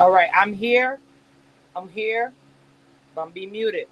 All right, I'm here. I'm here. I'm be muted.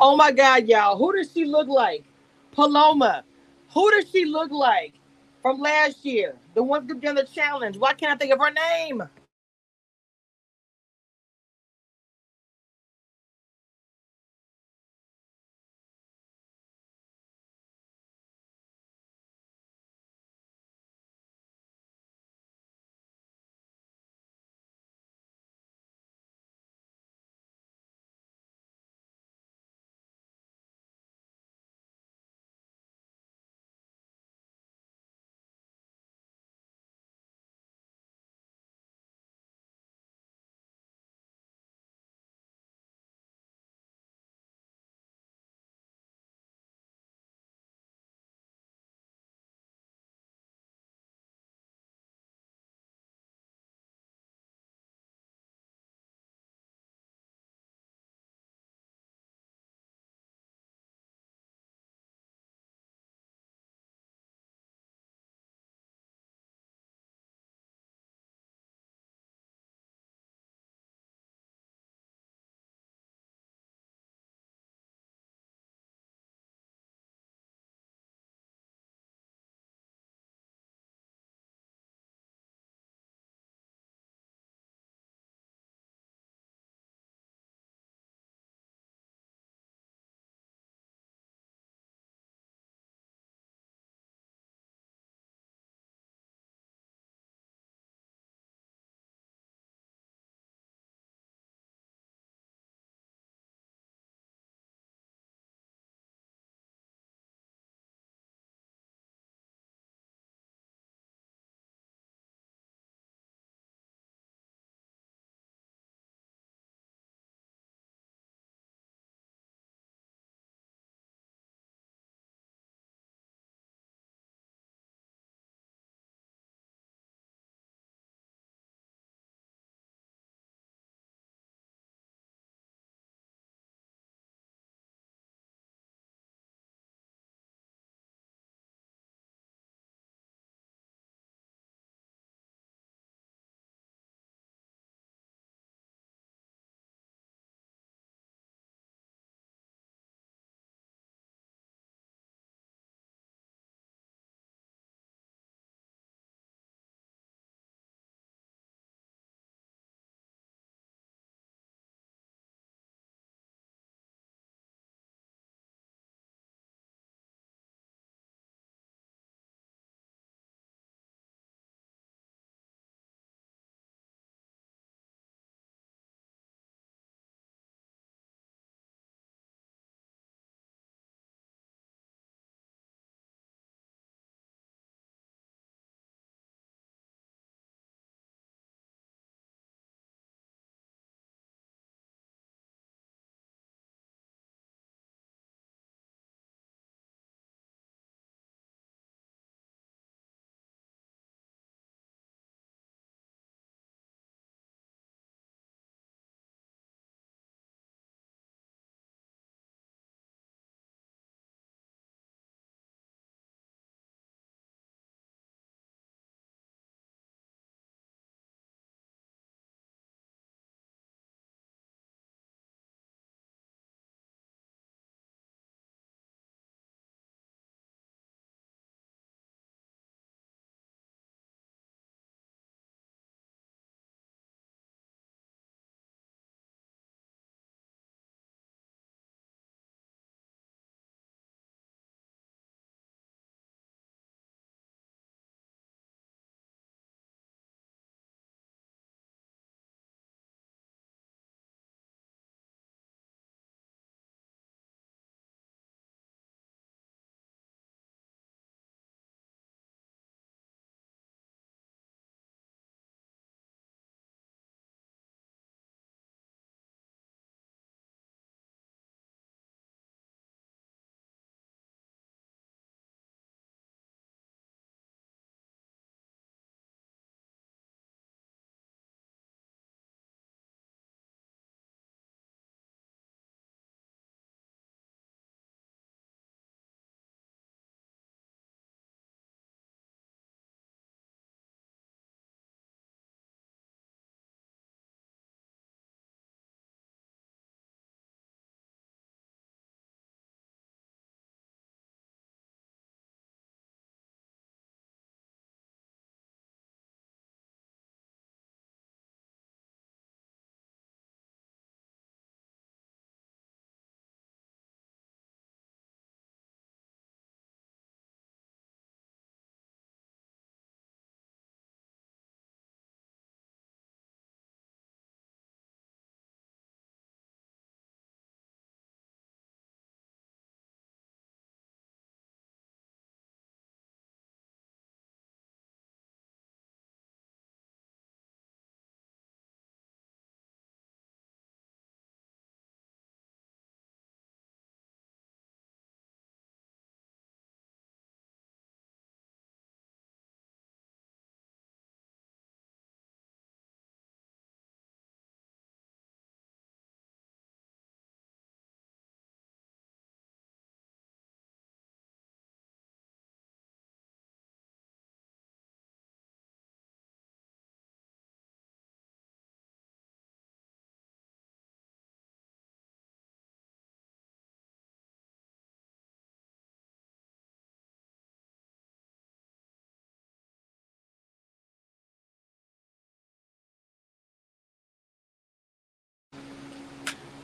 Oh my God, y'all. Who does she look like? Paloma. Who does she look like from last year? The one who did the challenge. Why can't I think of her name?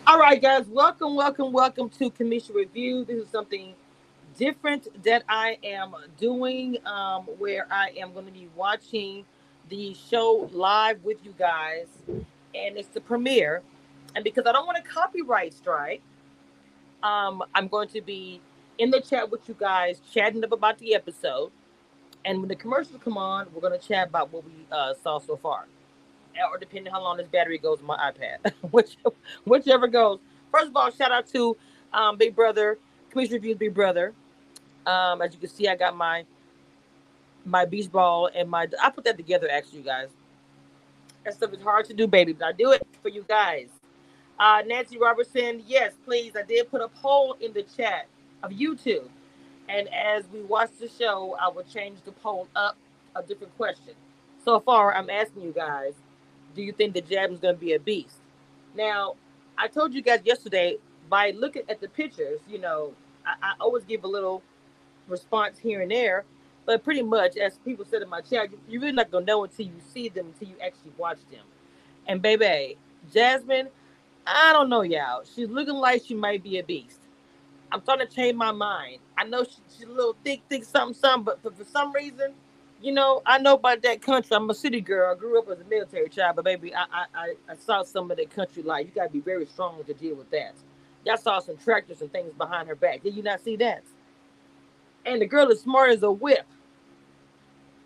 All right, guys, welcome, welcome, welcome to Cameshia Review. This is something different that I am doing um, where I am going to be watching the show live with you guys, and it's the premiere. And because I don't want a copyright strike, um, I'm going to be in the chat with you guys, chatting up about the episode. And when the commercials come on, we're going to chat about what we uh, saw so far, or depending how long this battery goes on my iPad, which whichever goes. First of all, shout out to um, Big Brother, Cameshia Reviews Big Brother. Um, as you can see, I got my my beach ball and my I put that together actually, you guys. That stuff is hard to do, baby, but I do it for you guys. Uh, Nancy Robertson, yes, please. I did put a poll in the chat of YouTube. And as we watch the show, I will change the poll up a different question. So far, I'm asking you guys, do you think the jab is going to be a beast? Now, I told you guys yesterday by looking at the pictures, you know, I, I always give a little response here and there, but pretty much, as people said in my chat, you're really not gonna know until you see them, until you actually watch them. And baby, Jasmine, I don't know, y'all. She's looking like she might be a beast. I'm starting to change my mind. I know she, she's a little thick, thick, something, something, but for some reason, you know, I know about that country. I'm a city girl. I grew up as a military child, but baby, I I, I saw some of that country life. You gotta be very strong to deal with that. Y'all saw some tractors and things behind her back. Did you not see that? And the girl is smart as a whip.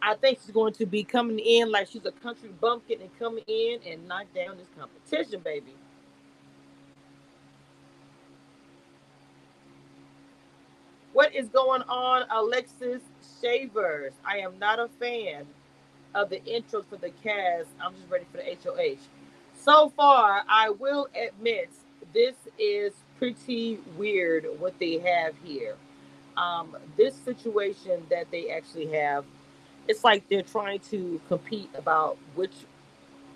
I think she's going to be coming in like she's a country bumpkin and coming in and knock down this competition, baby. What is going on, Alexis Shavers? I am not a fan of the intro for the cast. I'm just ready for the HOH. So far, I will admit this is pretty weird what they have here. Um, this situation that they actually have, it's like they're trying to compete about which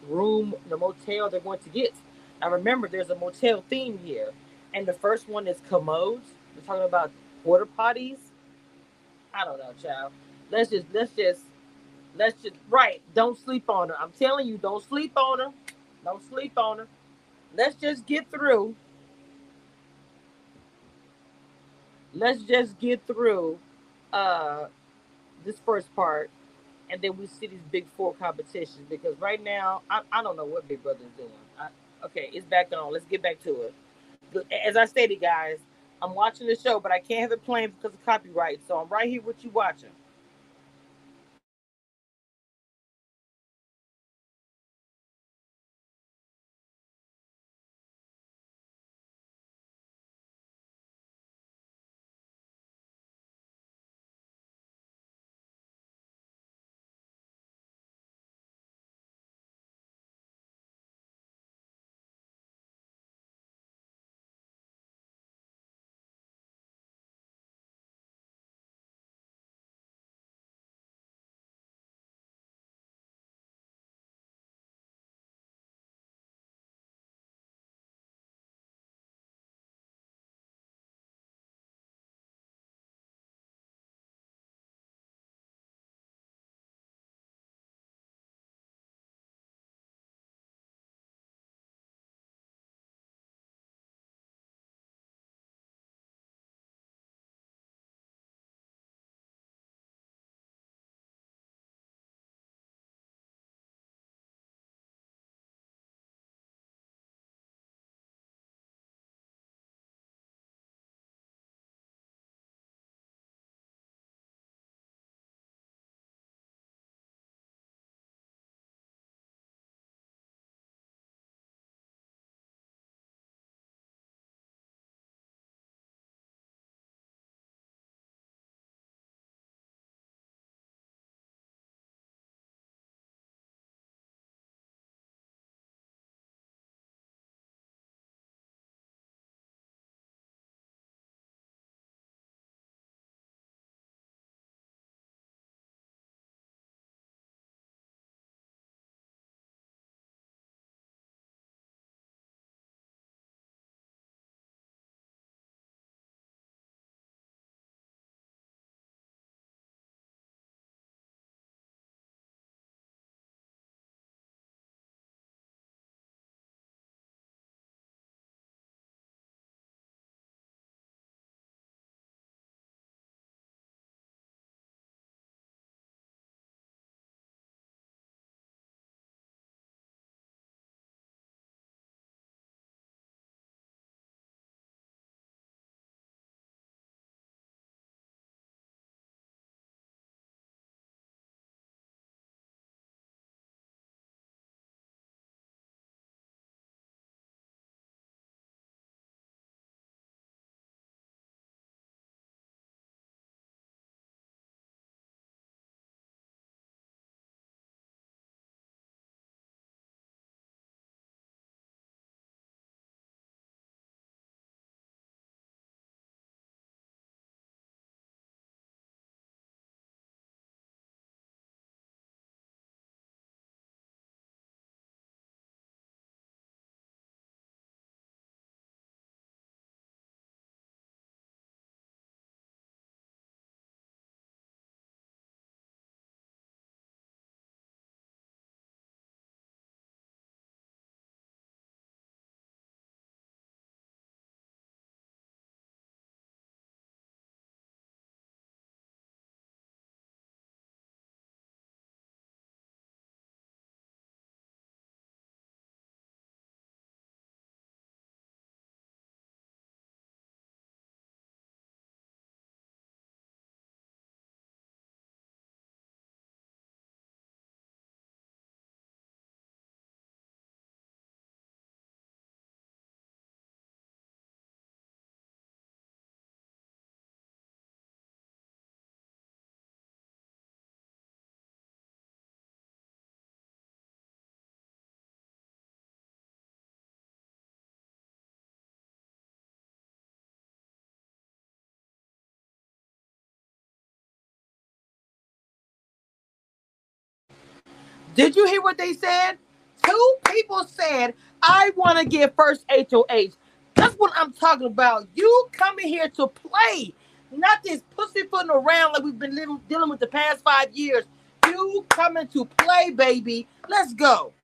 room, the motel they're going to get. Now remember, there's a motel theme here, and the first one is commodes. We're talking about porta potties. I don't know, child. Let's just let's just let's just right. Don't sleep on her. I'm telling you, don't sleep on her. Don't sleep on her. Let's just get through. Let's just get through uh this first part and then we see these big four competitions because right now I, I don't know what Big Brother's doing. I, okay, it's back on. Let's get back to it. As I stated, guys, I'm watching the show, but I can't have it playing because of copyright. So I'm right here with you watching. Did you hear what they said? Two people said, I want to get first HOH. That's what I'm talking about. You coming here to play, not this pussyfooting around like we've been living, dealing with the past five years. You coming to play, baby. Let's go.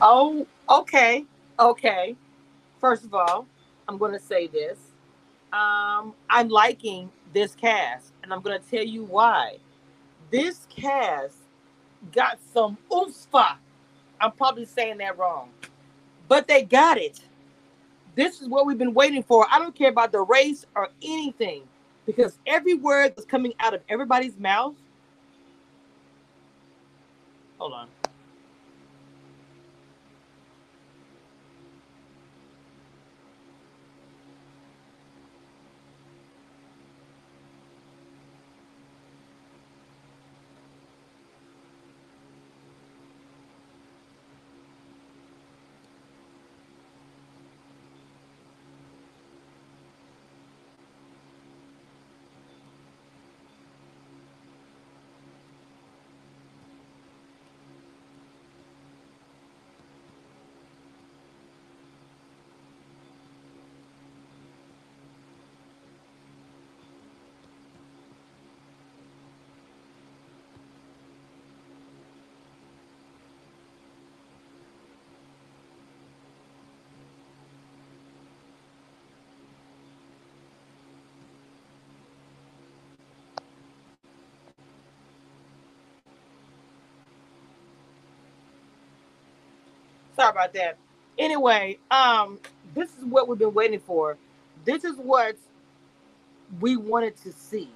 Oh, okay. Okay. First of all, I'm going to say this. Um, I'm liking this cast, and I'm going to tell you why. This cast got some oomfa. I'm probably saying that wrong, but they got it. This is what we've been waiting for. I don't care about the race or anything. because every word that's coming out of everybody's mouth. Hold on. Sorry about that. Anyway, um, this is what we've been waiting for. This is what we wanted to see.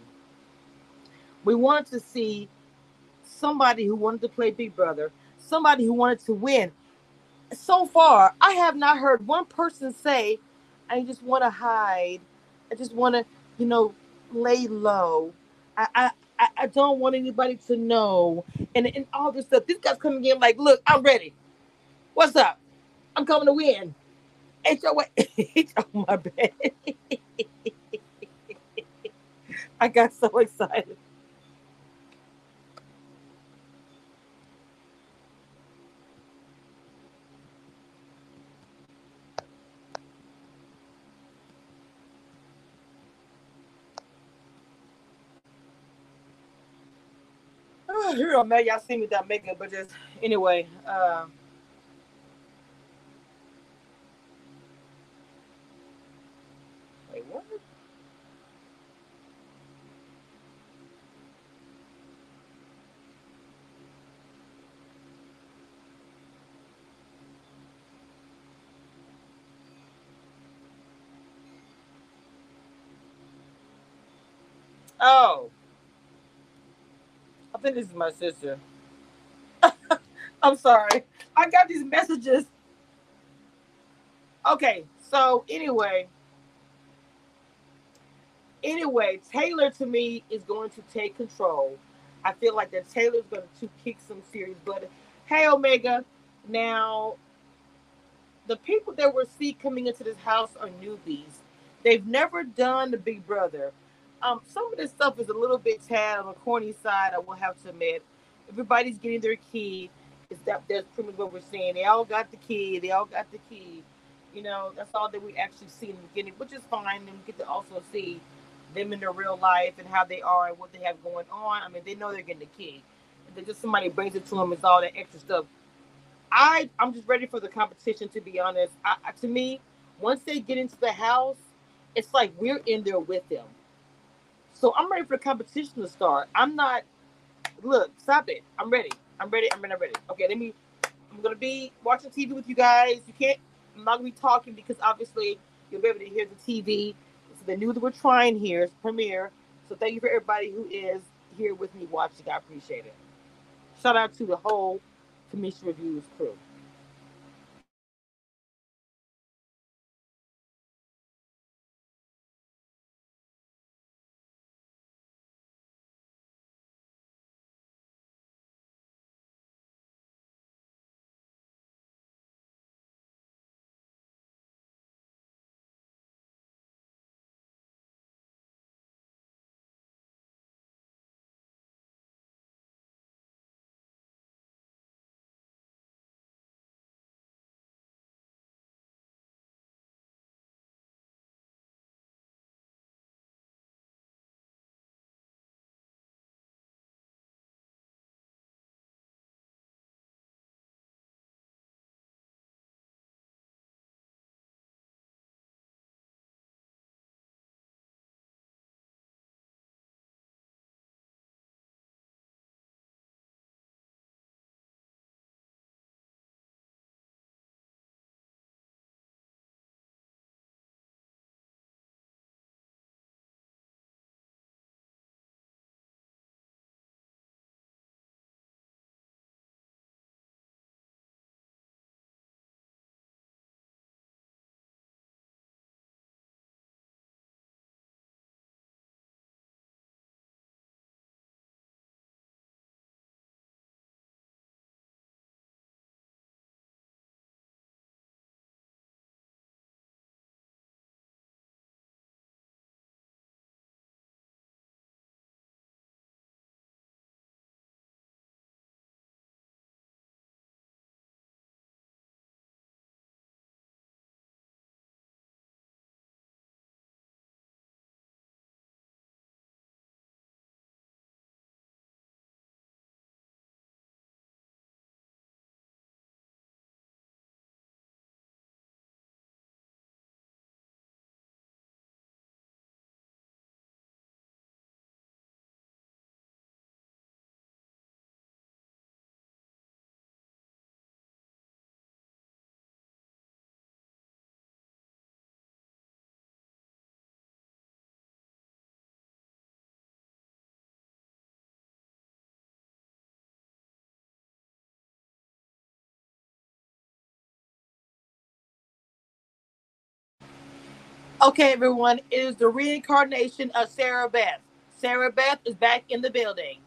We wanted to see somebody who wanted to play Big Brother, somebody who wanted to win. So far, I have not heard one person say, I just want to hide. I just want to, you know, lay low. I, I, I don't want anybody to know. And, and all this stuff. This guy's coming in like, look, I'm ready. What's up? I'm coming to win. HOA. oh my bad. I got so excited. Oh, know, man, y'all see me without makeup, but just anyway. Uh, wait, what? Oh, I think this is my sister. I'm sorry. I got these messages. Okay, so anyway, anyway, Taylor to me is going to take control. I feel like that Taylor's going to kick some serious butt. Hey, Omega. Now, the people that we're see coming into this house are newbies. They've never done the Big Brother. Um, some of this stuff is a little bit tad on the corny side. I will have to admit. Everybody's getting their key. Is that that's pretty much what we're saying? They all got the key. They all got the key. You know, that's all that we actually see in the beginning, which is fine. And we get to also see them in their real life and how they are and what they have going on. I mean, they know they're getting the key. Then just somebody brings it to them, it's all that extra stuff. I I'm just ready for the competition. To be honest, I, to me, once they get into the house, it's like we're in there with them. So I'm ready for the competition to start. I'm not. Look, stop it. I'm ready. I'm ready. I'm ready. I'm ready. Okay, let me. I'm gonna be watching TV with you guys. You can't. I'm not gonna be talking because obviously you'll be able to hear the TV. So the new that we're trying here is premiere. So thank you for everybody who is here with me watching. I appreciate it. Shout out to the whole Cameshia Reviews crew. Okay, everyone, it is the reincarnation of Sarah Beth. Sarah Beth is back in the building.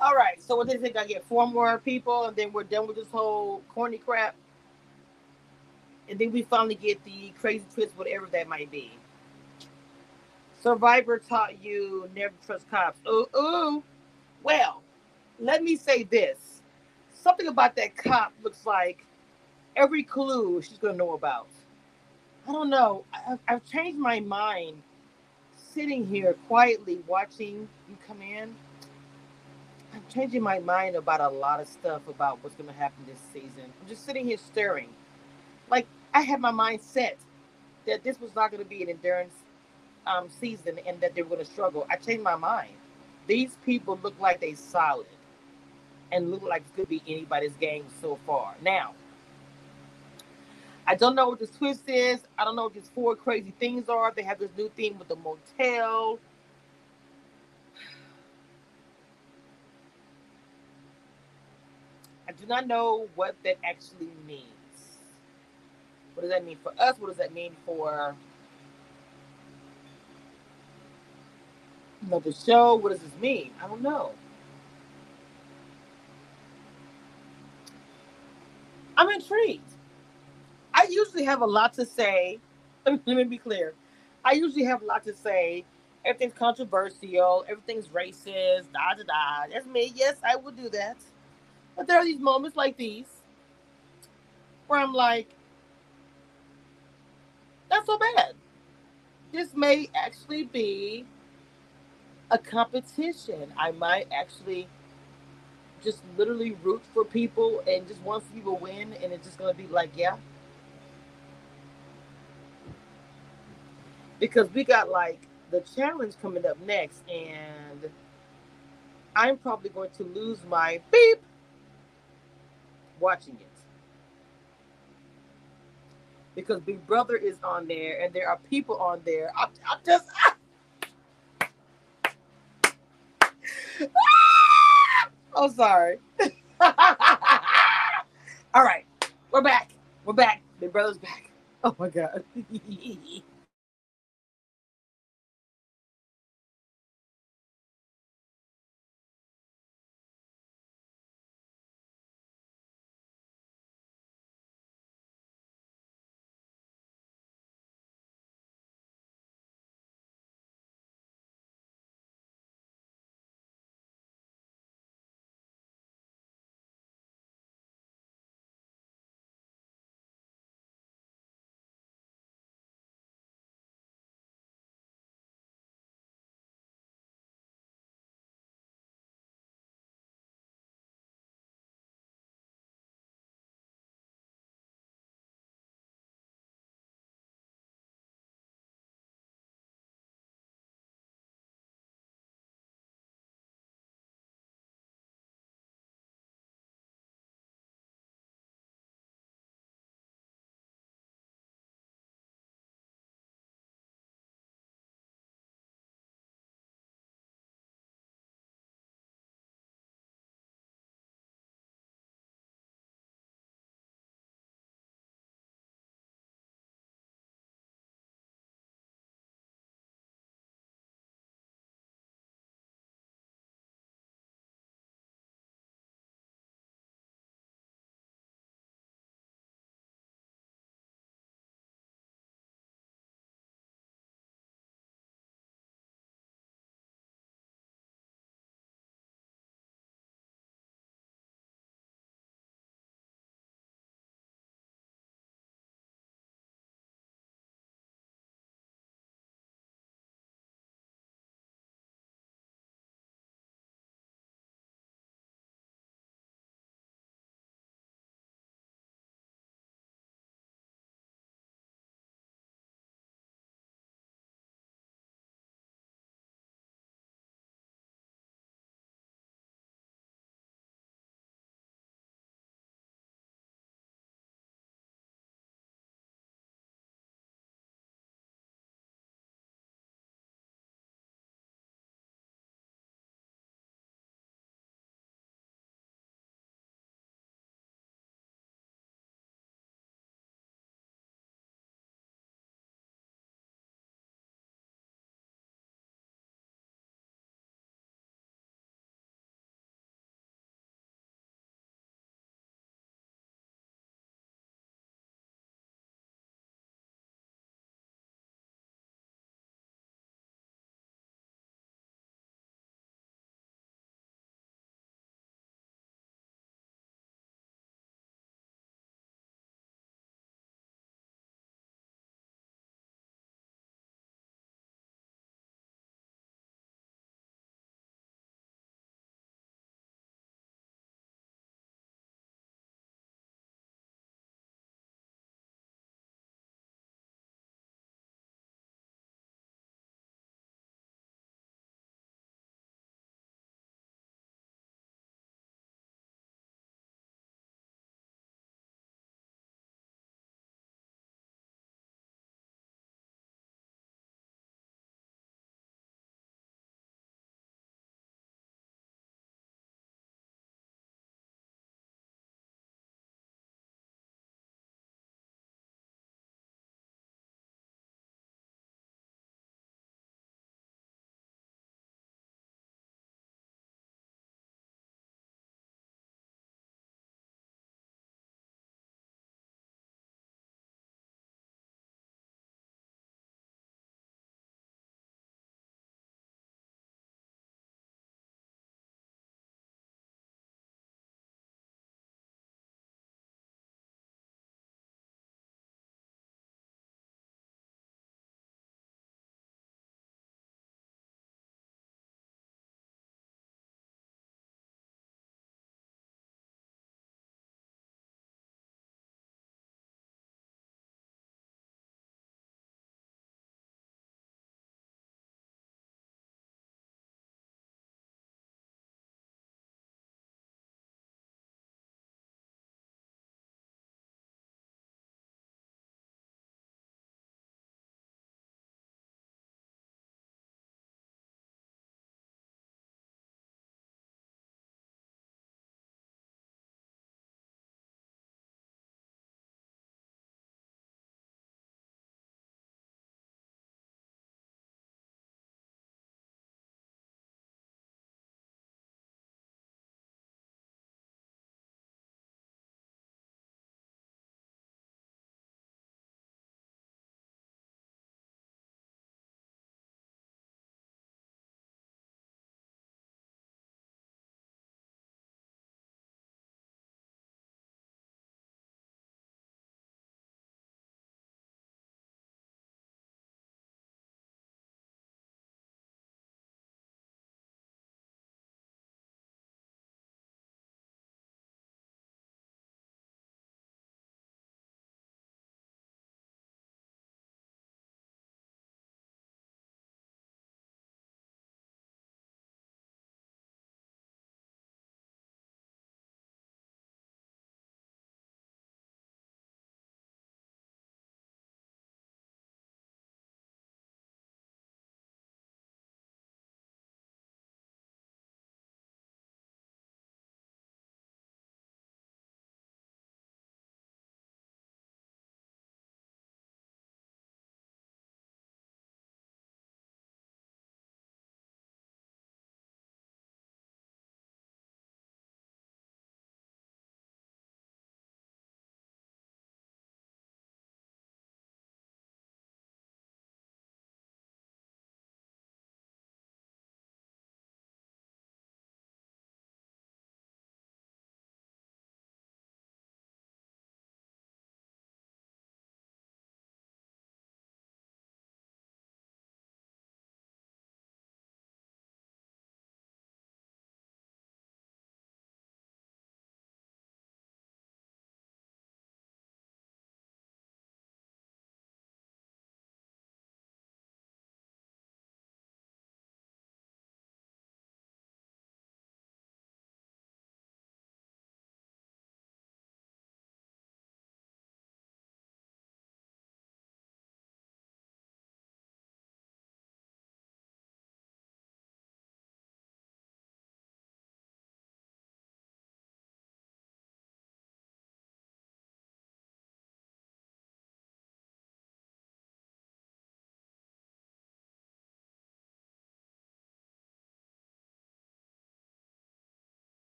All right. So what do you think? I get four more people, and then we're done with this whole corny crap, and then we finally get the crazy twist, whatever that might be. Survivor taught you never trust cops. Ooh, ooh. Well, let me say this. Something about that cop looks like every clue she's going to know about. I don't know. I've, I've changed my mind sitting here quietly watching you come in. I'm changing my mind about a lot of stuff about what's going to happen this season. I'm just sitting here staring. Like, I had my mind set that this was not going to be an endurance um, season and that they were going to struggle. I changed my mind. These people look like they solid and look like it could be anybody's game so far. Now, I don't know what this twist is. I don't know what these four crazy things are. They have this new thing with the motel. Do not know what that actually means. What does that mean for us? What does that mean for another show? What does this mean? I don't know. I'm intrigued. I usually have a lot to say. Let me be clear. I usually have a lot to say. Everything's controversial. Everything's racist. Da da da. That's me. Yes, I will do that. But there are these moments like these where I'm like, that's so bad. This may actually be a competition. I might actually just literally root for people and just want people win, and it's just gonna be like, yeah. Because we got like the challenge coming up next, and I'm probably going to lose my beep watching it. Because Big Brother is on there, and there are people on there. I'm, I'm just. Ah! I'm sorry. All right, we're back. We're back. Big Brother's back. Oh my God.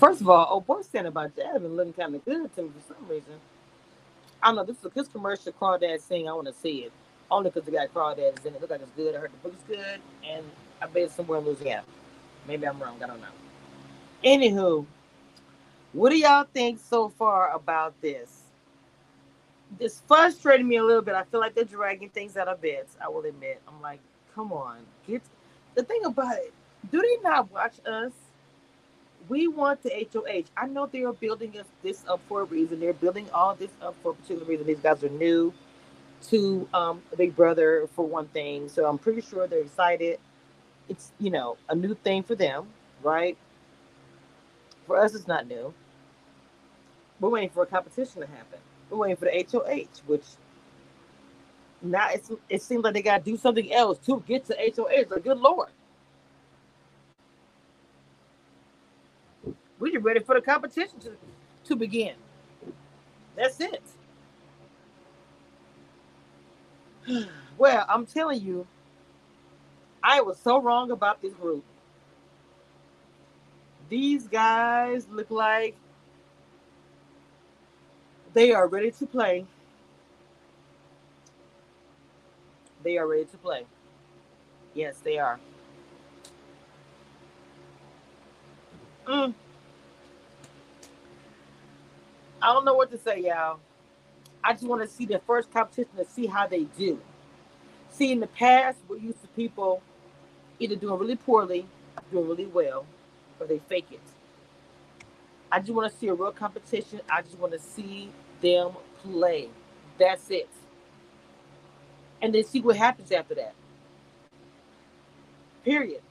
First of all, oh boy, saying about Jasmine looking kind of good to me for some reason. I don't know. This this commercial Crawdad thing. I want to see it only because the guy Crawdad is in it. Look like it's good. I heard the book's good, and I bet it's somewhere in Louisiana. Maybe I'm wrong. I don't know. Anywho, what do y'all think so far about this? This frustrated me a little bit. I feel like they're dragging things out of bits. I will admit. I'm like, come on, get the thing about it. Do they not watch us? We want the HOH. I know they are building this up for a reason. They're building all this up for a particular reason. These guys are new to um, Big Brother for one thing, so I'm pretty sure they're excited. It's you know a new thing for them, right? For us, it's not new. We're waiting for a competition to happen. We're waiting for the HOH, which now it's, it seems like they got to do something else to get to HOH. Like, good Lord. We're just ready for the competition to, to begin. That's it. well, I'm telling you, I was so wrong about this group. These guys look like they are ready to play. They are ready to play. Yes, they are. Mm. I don't know what to say, y'all. I just want to see the first competition to see how they do. See, in the past, we're used to people either doing really poorly, doing really well, or they fake it. I just want to see a real competition. I just want to see them play. That's it. And then see what happens after that. Period.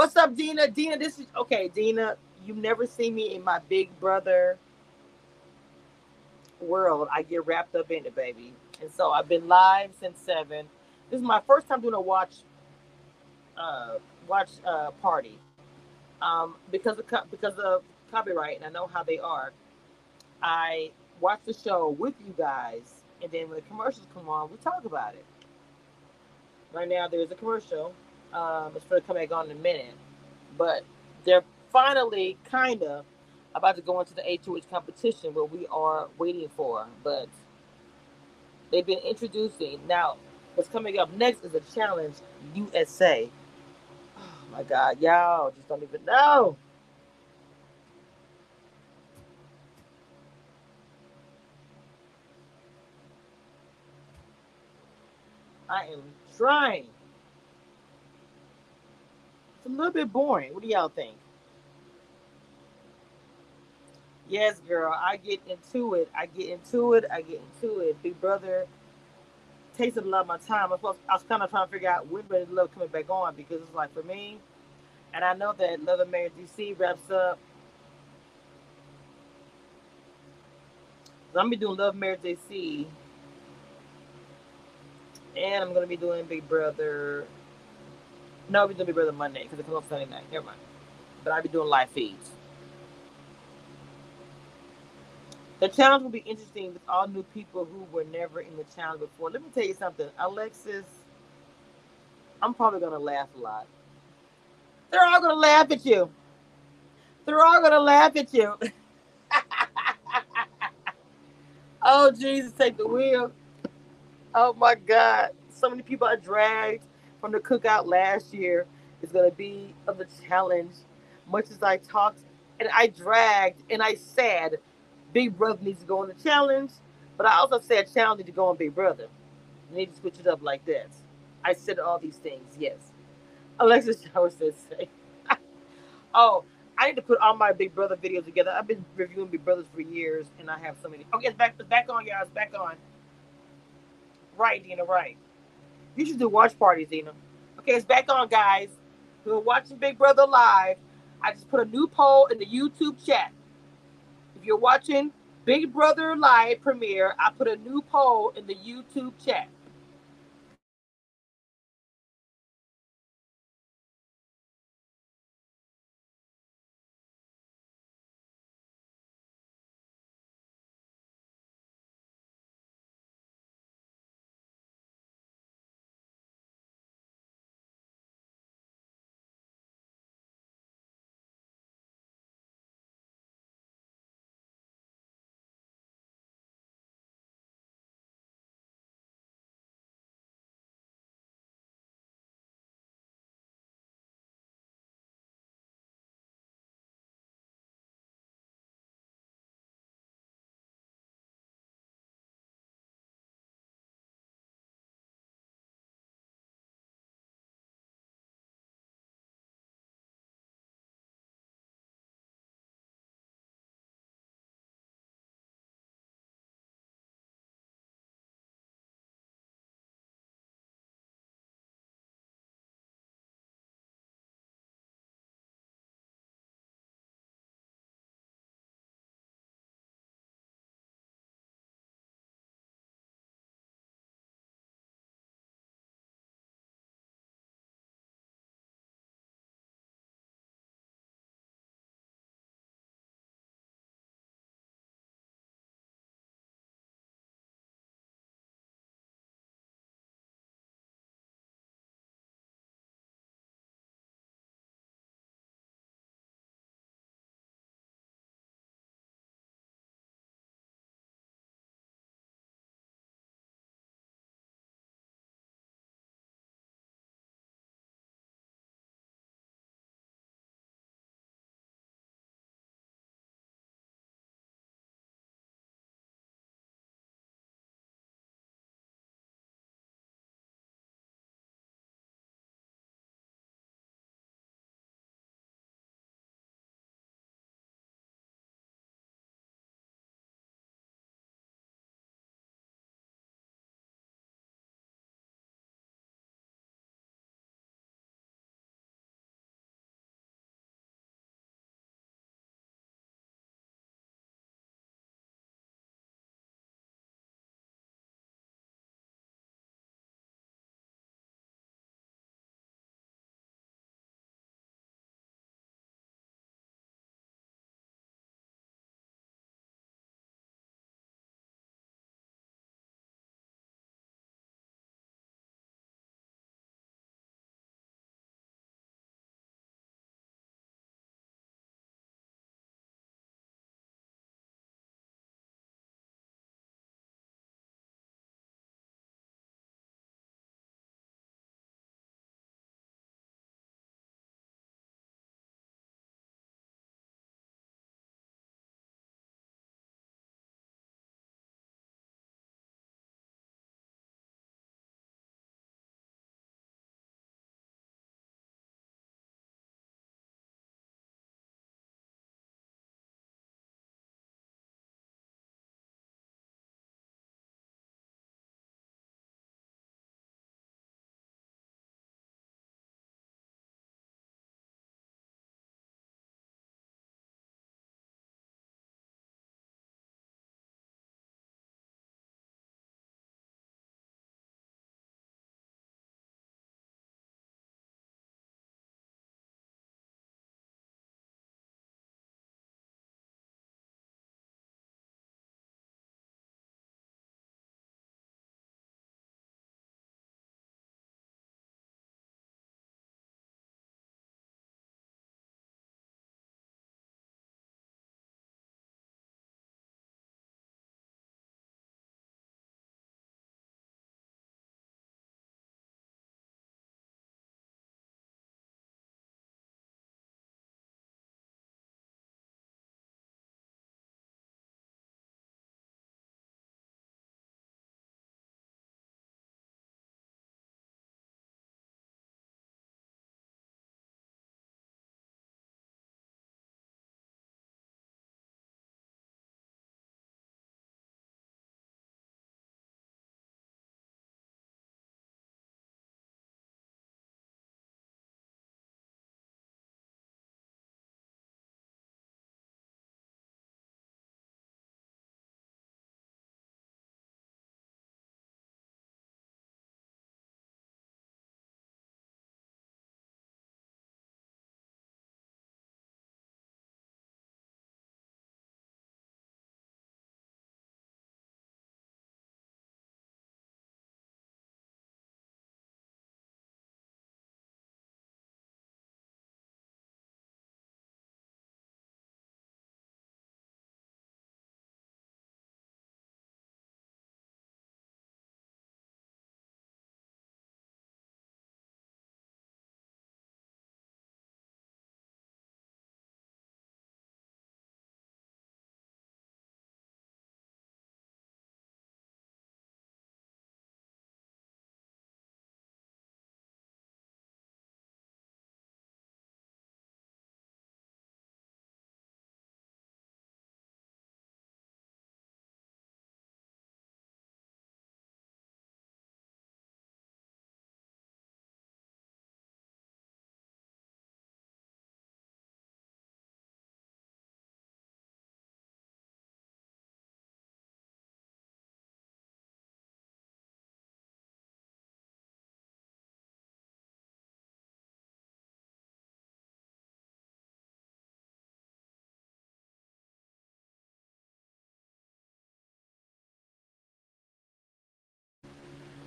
What's up, Dina? Dina, this is okay, Dina. You've never seen me in my big brother world. I get wrapped up in it, baby. And so I've been live since seven. This is my first time doing a watch uh watch uh party. Um because of co- because of copyright and I know how they are. I watch the show with you guys and then when the commercials come on, we talk about it. Right now there's a commercial um, it's going to come back on in a minute, but they're finally kind of about to go into the HOH competition where we are waiting for. But they've been introducing now. What's coming up next is a challenge USA. Oh my God, y'all just don't even know. I am trying a little bit boring. What do y'all think? Yes, girl, I get into it. I get into it. I get into it. Big Brother tasted a lot of my time. I was, I was kind of trying to figure out when Ready Love coming back on because it's like for me, and I know that Love and Marriage DC wraps up. So I'm gonna be doing Love Marriage DC, and I'm gonna be doing Big Brother no, we're doing Big Brother Monday because it comes on Sunday night. Never mind. But I'll be doing live feeds. The challenge will be interesting with all new people who were never in the challenge before. Let me tell you something, Alexis. I'm probably gonna laugh a lot. They're all gonna laugh at you. They're all gonna laugh at you. oh Jesus, take the wheel. Oh my God. So many people are dragged from the cookout last year is going to be of the challenge. Much as I talked and I dragged and I said Big Brother needs to go on the challenge, but I also said challenge needs to go on Big Brother. You need to switch it up like that. I said all these things, yes. Alexis Shower says, say. oh, I need to put all my Big Brother videos together. I've been reviewing Big Brothers for years, and I have so many. Oh, okay, it's back, it's back on, It's Back on. Right, Dina, right. You should do watch parties, Dina. Okay, it's back on, guys. We are watching Big Brother live? I just put a new poll in the YouTube chat. If you're watching Big Brother live premiere, I put a new poll in the YouTube chat.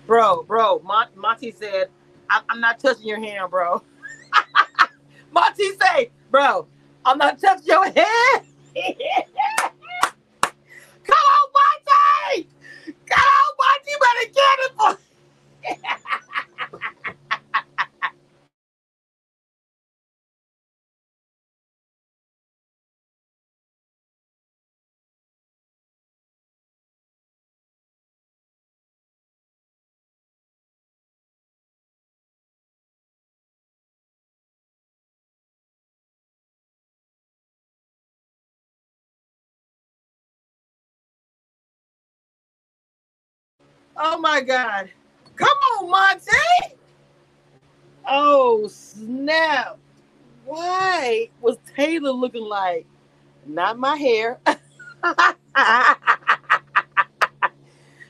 Bro, bro. Mon- Monte said, I'm, I'm not touching your hand, bro. Monte say, bro, I'm not touching your hand. Oh my God. Come on, Monte. Oh, snap. Why was Taylor looking like? Not my hair.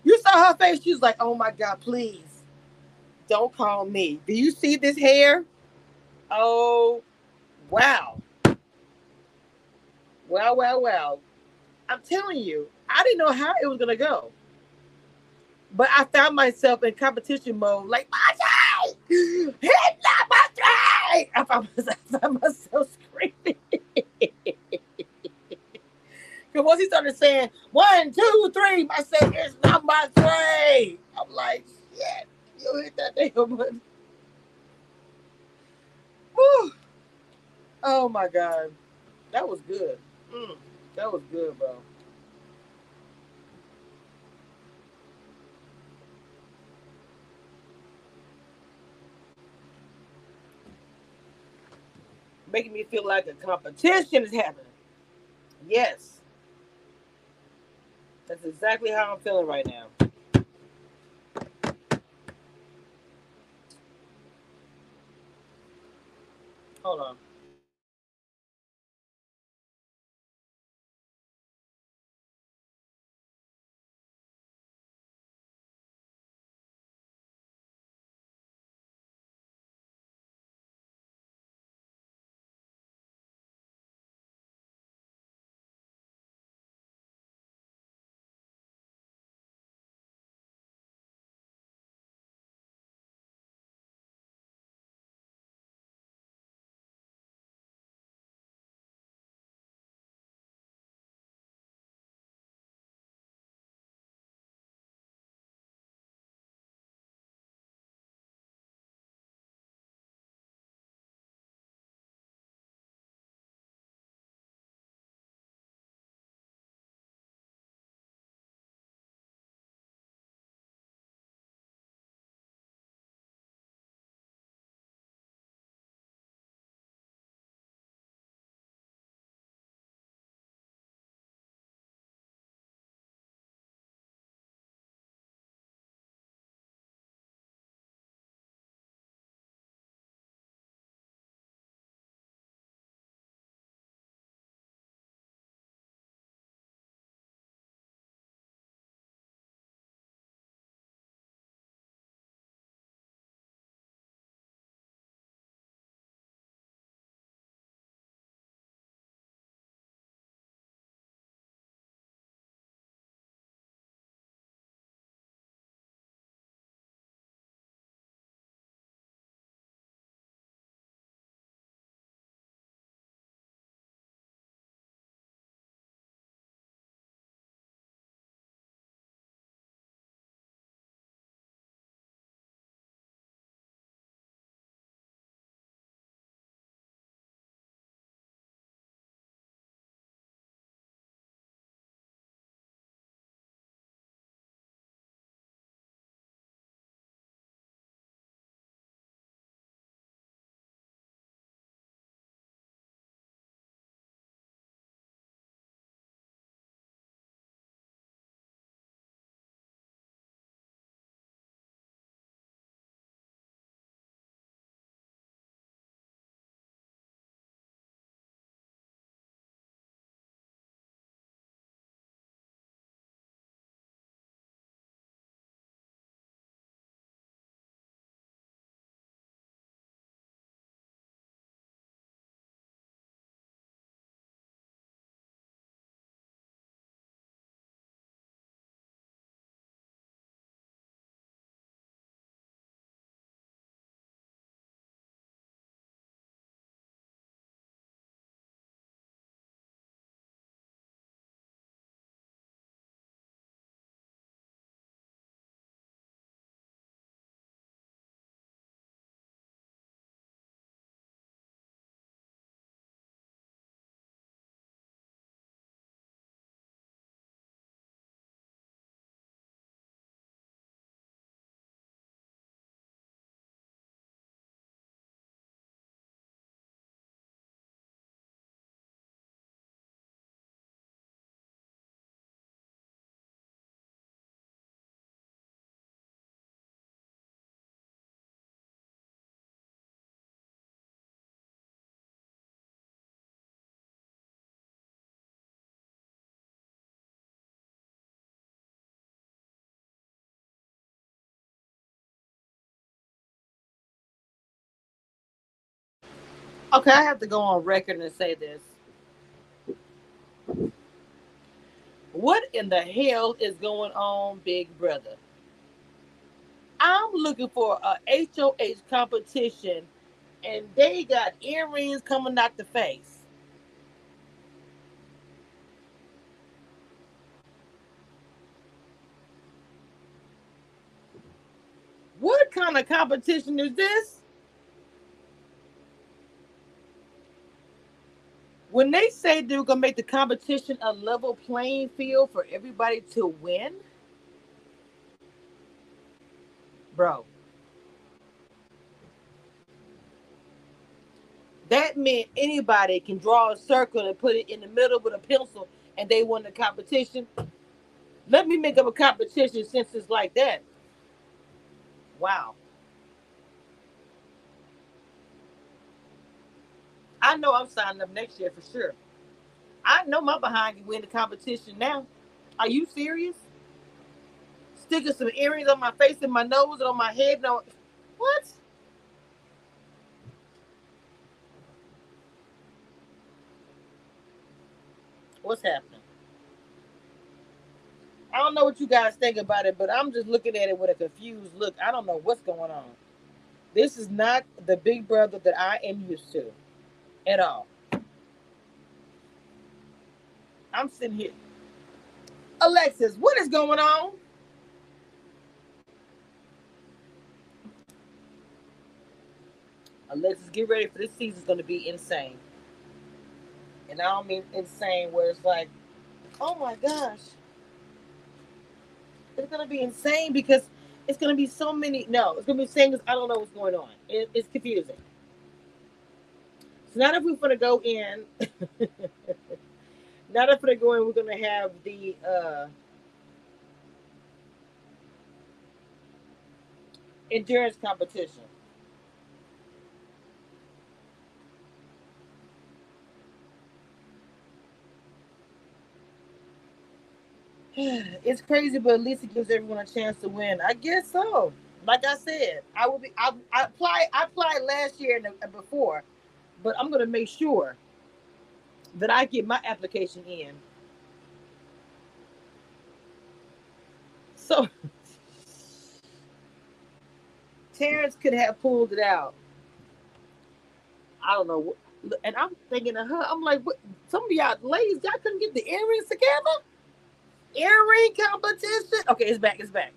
you saw her face. She was like, oh my God, please don't call me. Do you see this hair? Oh, wow. Well, well, well. I'm telling you, I didn't know how it was going to go. But I found myself in competition mode, like, Monte, hit that Monte! I I found myself screaming. Because once he started saying, one, two, three, I said, it's not my three. I'm like, shit, you hit that damn button. Whew. Oh my God. That was good. Mm, that was good, bro. Making me feel like a competition is happening. Yes. That's exactly how I'm feeling right now. Hold on. Okay, I have to go on record and say this. What in the hell is going on, Big Brother? I'm looking for a HOH competition, and they got earrings coming out the face. What kind of competition is this? When they say they're gonna make the competition a level playing field for everybody to win, bro. That meant anybody can draw a circle and put it in the middle with a pencil and they won the competition. Let me make up a competition since it's like that. Wow. I know I'm signing up next year for sure. I know my behind can win the competition now. Are you serious? Sticking some earrings on my face and my nose and on my head. No, what? What's happening? I don't know what you guys think about it, but I'm just looking at it with a confused look. I don't know what's going on. This is not the big brother that I am used to at all. I'm sitting here. Alexis, what is going on? Alexis, get ready for this season's going to be insane. And I don't mean insane where it's like, oh my gosh. It's going to be insane because it's going to be so many. No, it's going to be insane because I don't know what's going on. It, it's confusing. Now that we're to go in, now if we're going, to go in. we're to have the uh, endurance competition. it's crazy, but at least it gives everyone a chance to win. I guess so. Like I said, I will be. I, I applied. I applied last year and before, but I'm gonna make sure that I get my application in. So Terrance could have pulled it out. I don't know. And I'm thinking of her. I'm like, what? Some of y'all ladies, y'all couldn't get the earrings together earring competition. Okay, it's back. It's back.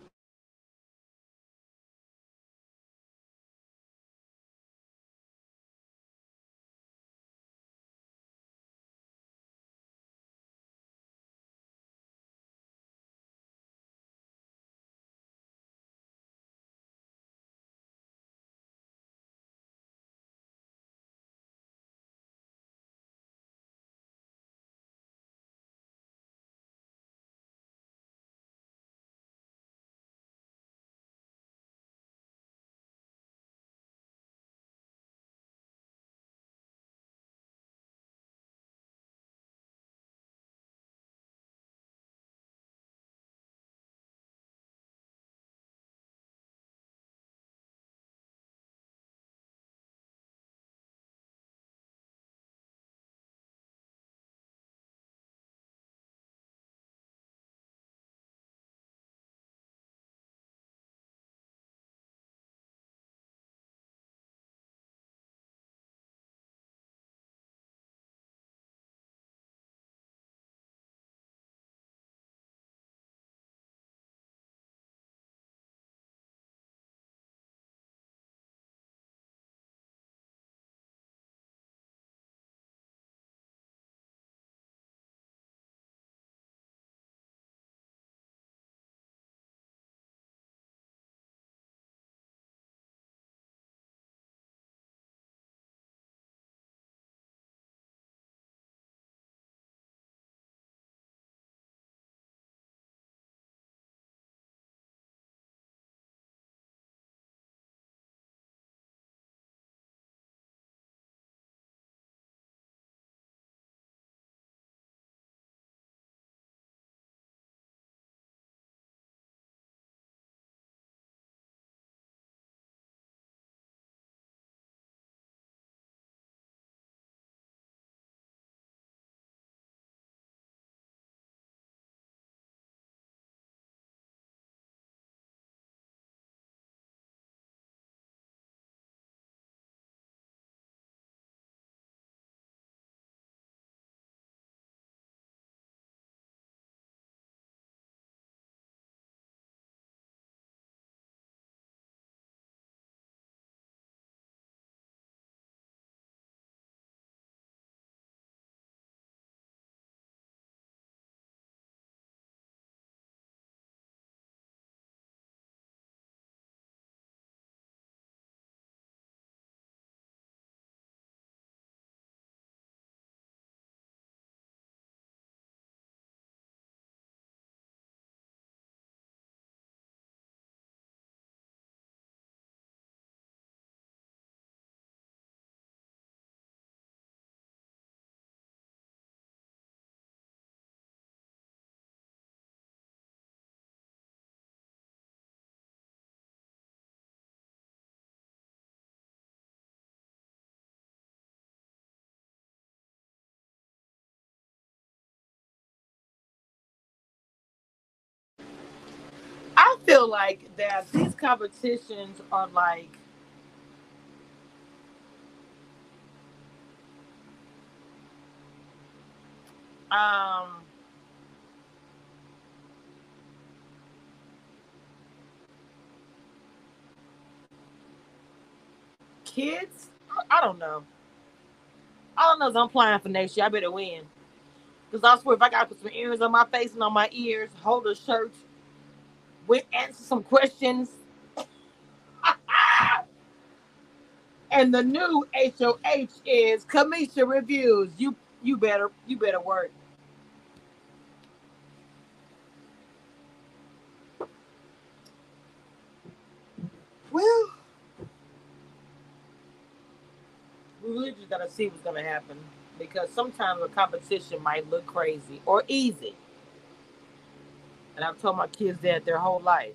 I feel like that these competitions are like um kids? I don't know. I don't know if i'm playing for next year. I better win. Because i swear if i gotta put some earrings on my face and on my ears hold a shirt we answer some questions and the new HOH is Cameshia reviews. You you better you better work. Well, we really just gotta see what's gonna happen because sometimes a competition might look crazy or easy. And I've told my kids that their whole life.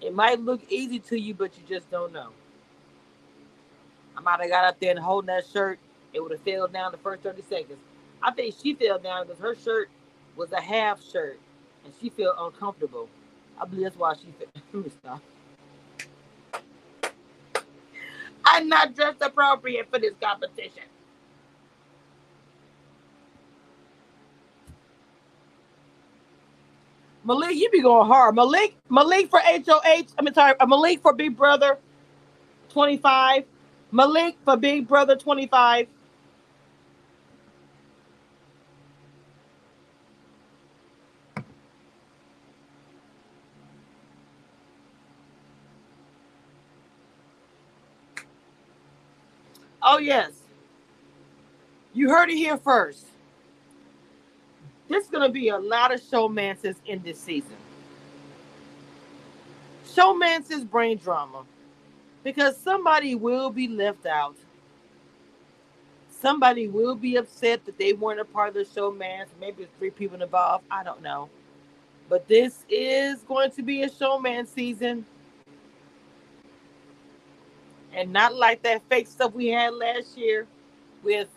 It might look easy to you, but you just don't know. I might have got up there and holding that shirt, it would have fell down the first 30 seconds. I think she fell down because her shirt was a half shirt and she felt uncomfortable. I believe that's why she fell. Let me stop. I'm not dressed appropriate for this competition. Malik, you be going hard. Malik, Malik for HOH. I mean, sorry, uh, Malik for Big Brother 25. Malik for Big Brother 25. Oh, yes. You heard it here first. There's going to be a lot of showmances in this season. Showmances brain drama because somebody will be left out. Somebody will be upset that they weren't a part of the showmance. Maybe three people involved. I don't know. But this is going to be a showmance season. And not like that fake stuff we had last year with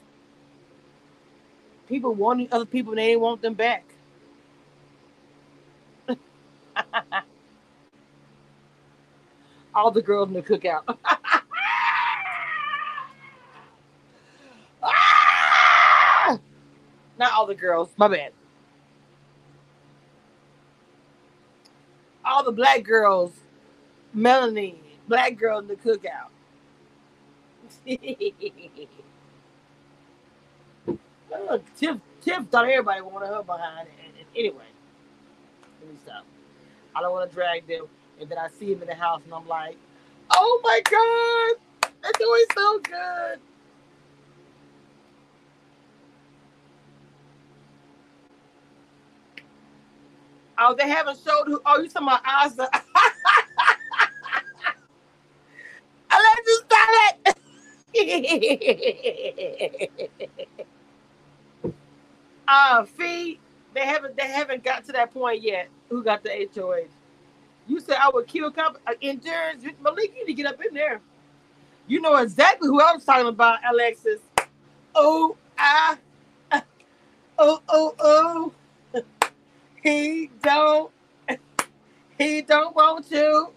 people wanting other people and they didn't want them back. All the girls in the cookout. Not all the girls, my bad. All the black girls, Melanie, black girl in the cookout. Look, Tiff, Tiff thought everybody wanted her behind. And, and anyway, let me stop. I don't want to drag them. And then I see him in the house, and I'm like, oh my God, that's always so good. Oh, they haven't showed who. Oh, you talking about Asa? Alexis, stop it! Uh, Fee, they haven't they haven't got to that point yet. Who got the HOH? You said I would kill comp- uh, endurance. Malik, you need to get up in there. You know exactly who I was talking about, Alexis. Oh, I, uh, oh, oh, oh. He don't, he don't want to.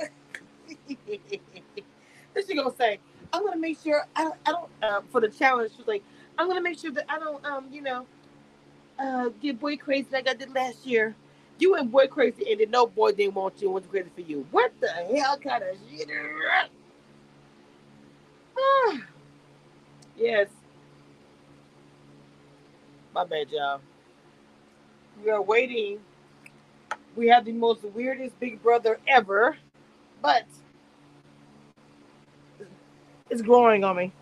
What's she gonna say? I'm gonna make sure I don't, I don't uh, for the challenge. She's like, I'm gonna make sure that I don't, um, you know, uh, get boy crazy like I did last year. You went boy crazy and then no boy didn't want you and was crazy for you. What the hell kind of shit? Ah. yes. My bad, y'all. We are waiting. We have the most weirdest big brother ever, but it's growing on me.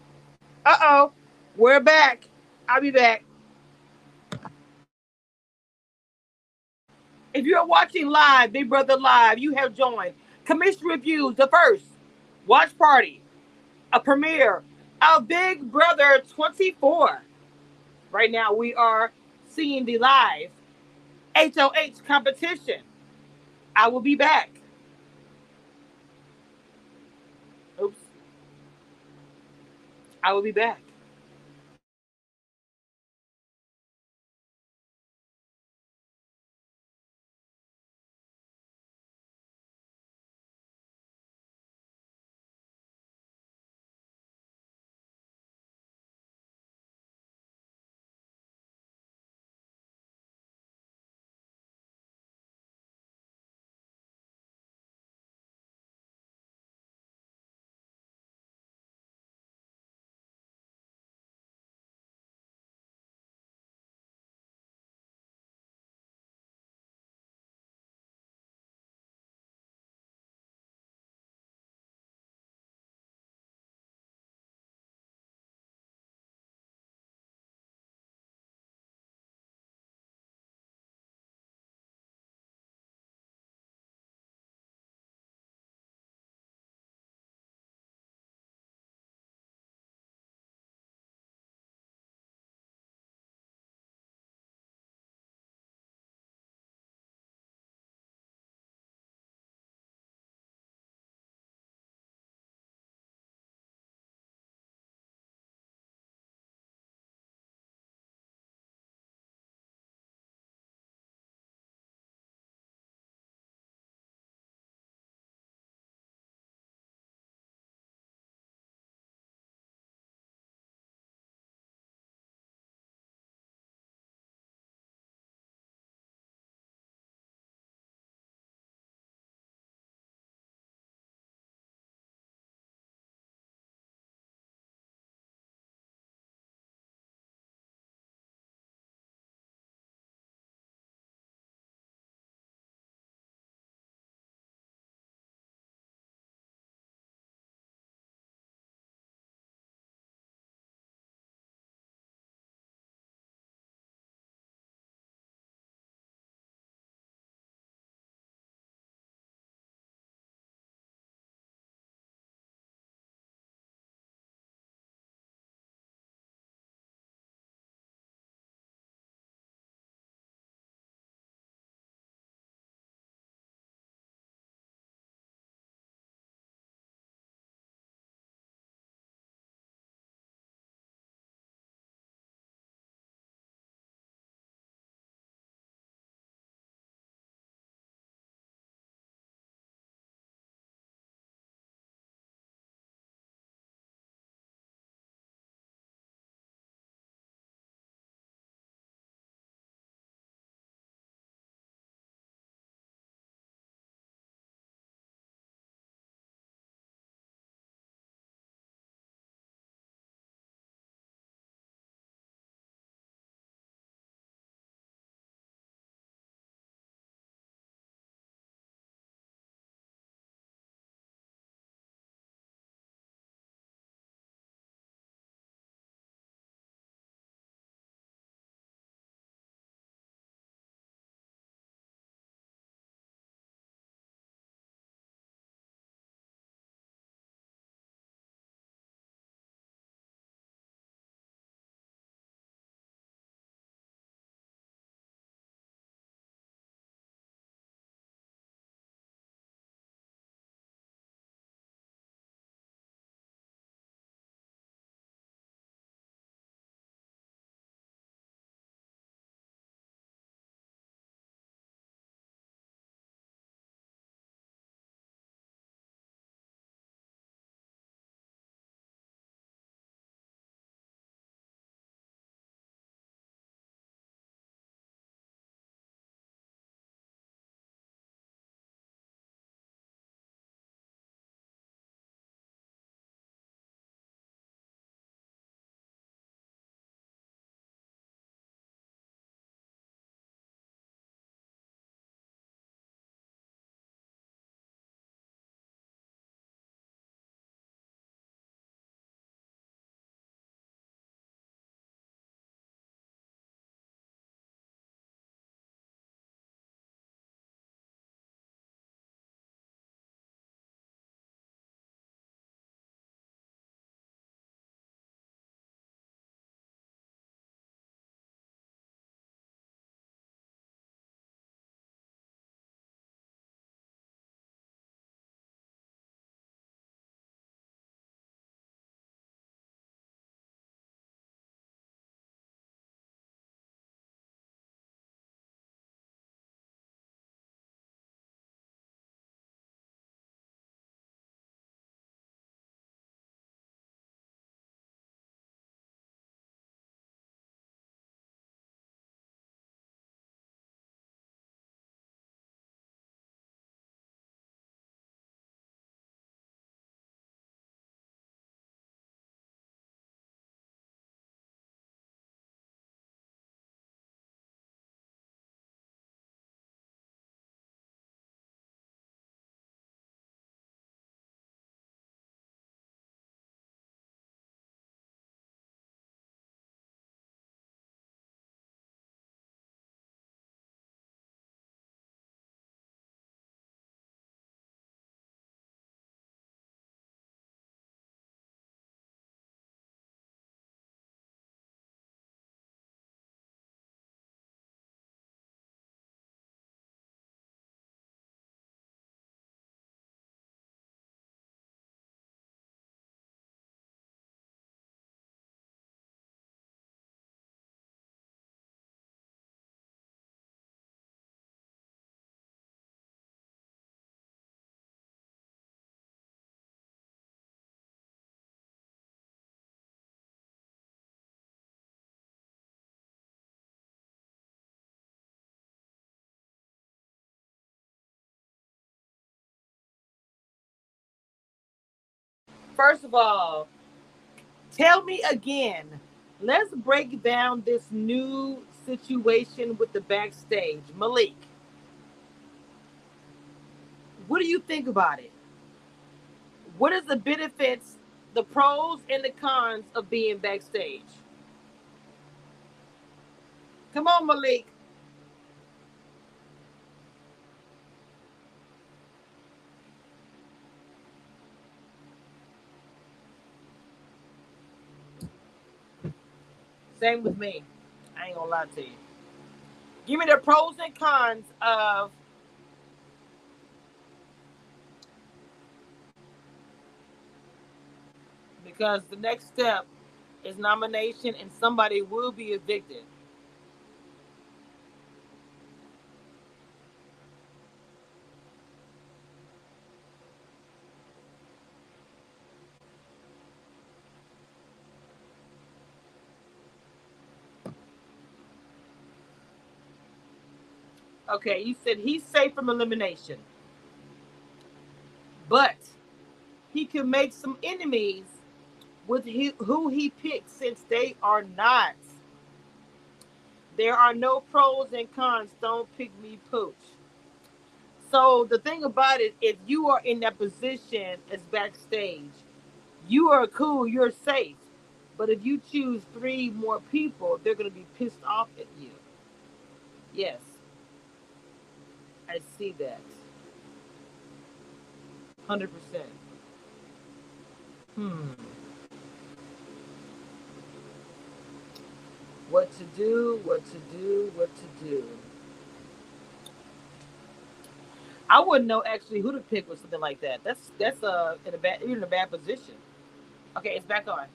Uh oh. We're back. I'll be back. If you're watching live, Big Brother Live, you have joined Cameshia Reviews, the first watch party, a premiere of Big Brother 24. Right now, we are seeing the live HOH competition. I will be back. Oops. I will be back. First of all, tell me again. Let's break down this new situation with the backstage. Malik, what do you think about it? What is the benefits, the pros and the cons of being backstage? Come on, Malik. Same with me. I ain't gonna lie to you. Give me the pros and cons of because the next step is nomination and somebody will be evicted. Okay, you said he's safe from elimination. But he can make some enemies with he, who he picks since they are not. There are no pros and cons. Don't pick me, pooch. So the thing about it, if you are in that position as backstage, you are cool, you're safe. But if you choose three more people, they're going to be pissed off at you. Yes. I see that. 100%. Hmm. What to do, what to do, what to do. I wouldn't know actually who to pick with something like that. That's that's uh in a bad you're in a bad position. Okay, it's back on.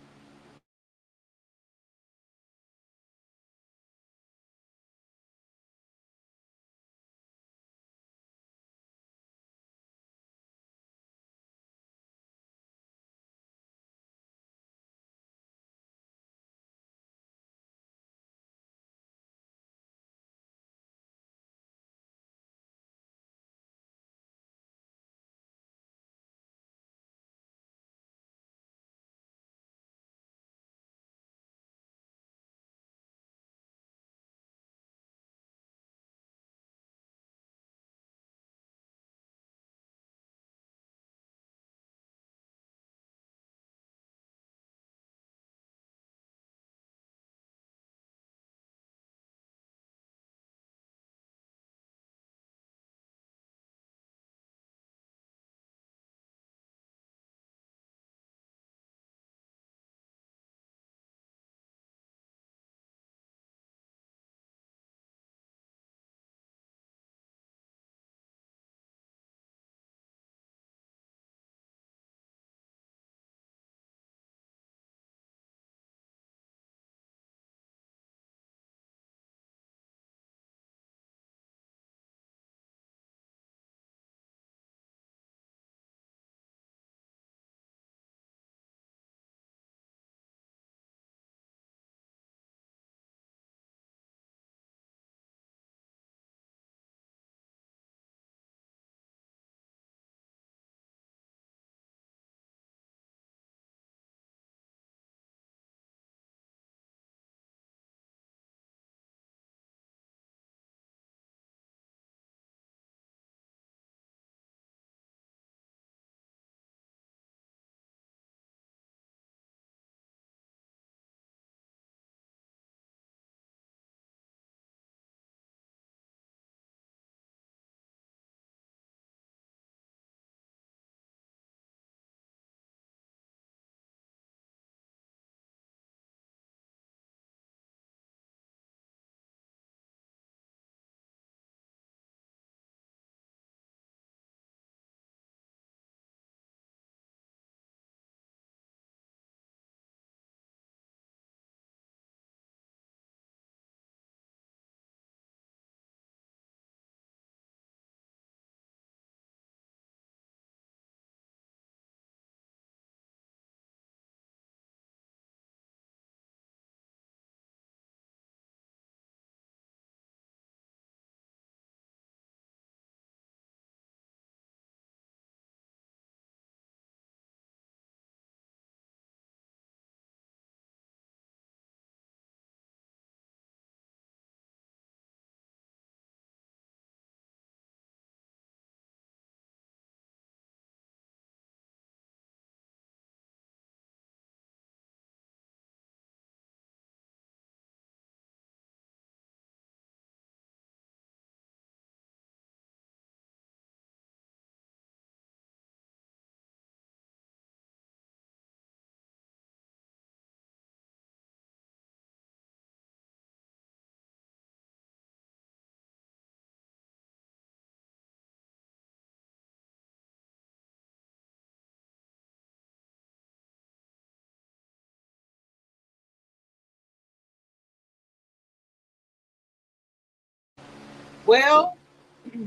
Well,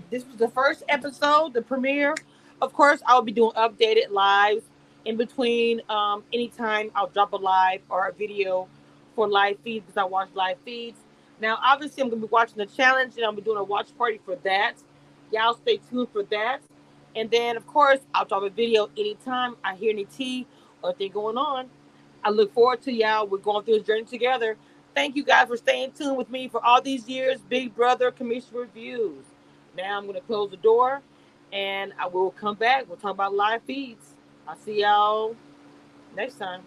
this was the first episode, the premiere. Of course, I'll be doing updated lives in between. Um, anytime I'll drop a live or a video for live feeds because I watch live feeds. Now, obviously, I'm gonna be watching the challenge and gonna be doing a watch party for that. Y'all stay tuned for that. And then, of course, I'll drop a video anytime I hear any tea or anything going on. I look forward to y'all. We're going through this journey together. Thank you guys for staying tuned with me for all these years. Big Brother Cameshia Reviews. Now I'm going to close the door and I will come back. We'll talk about live feeds. I'll see y'all next time.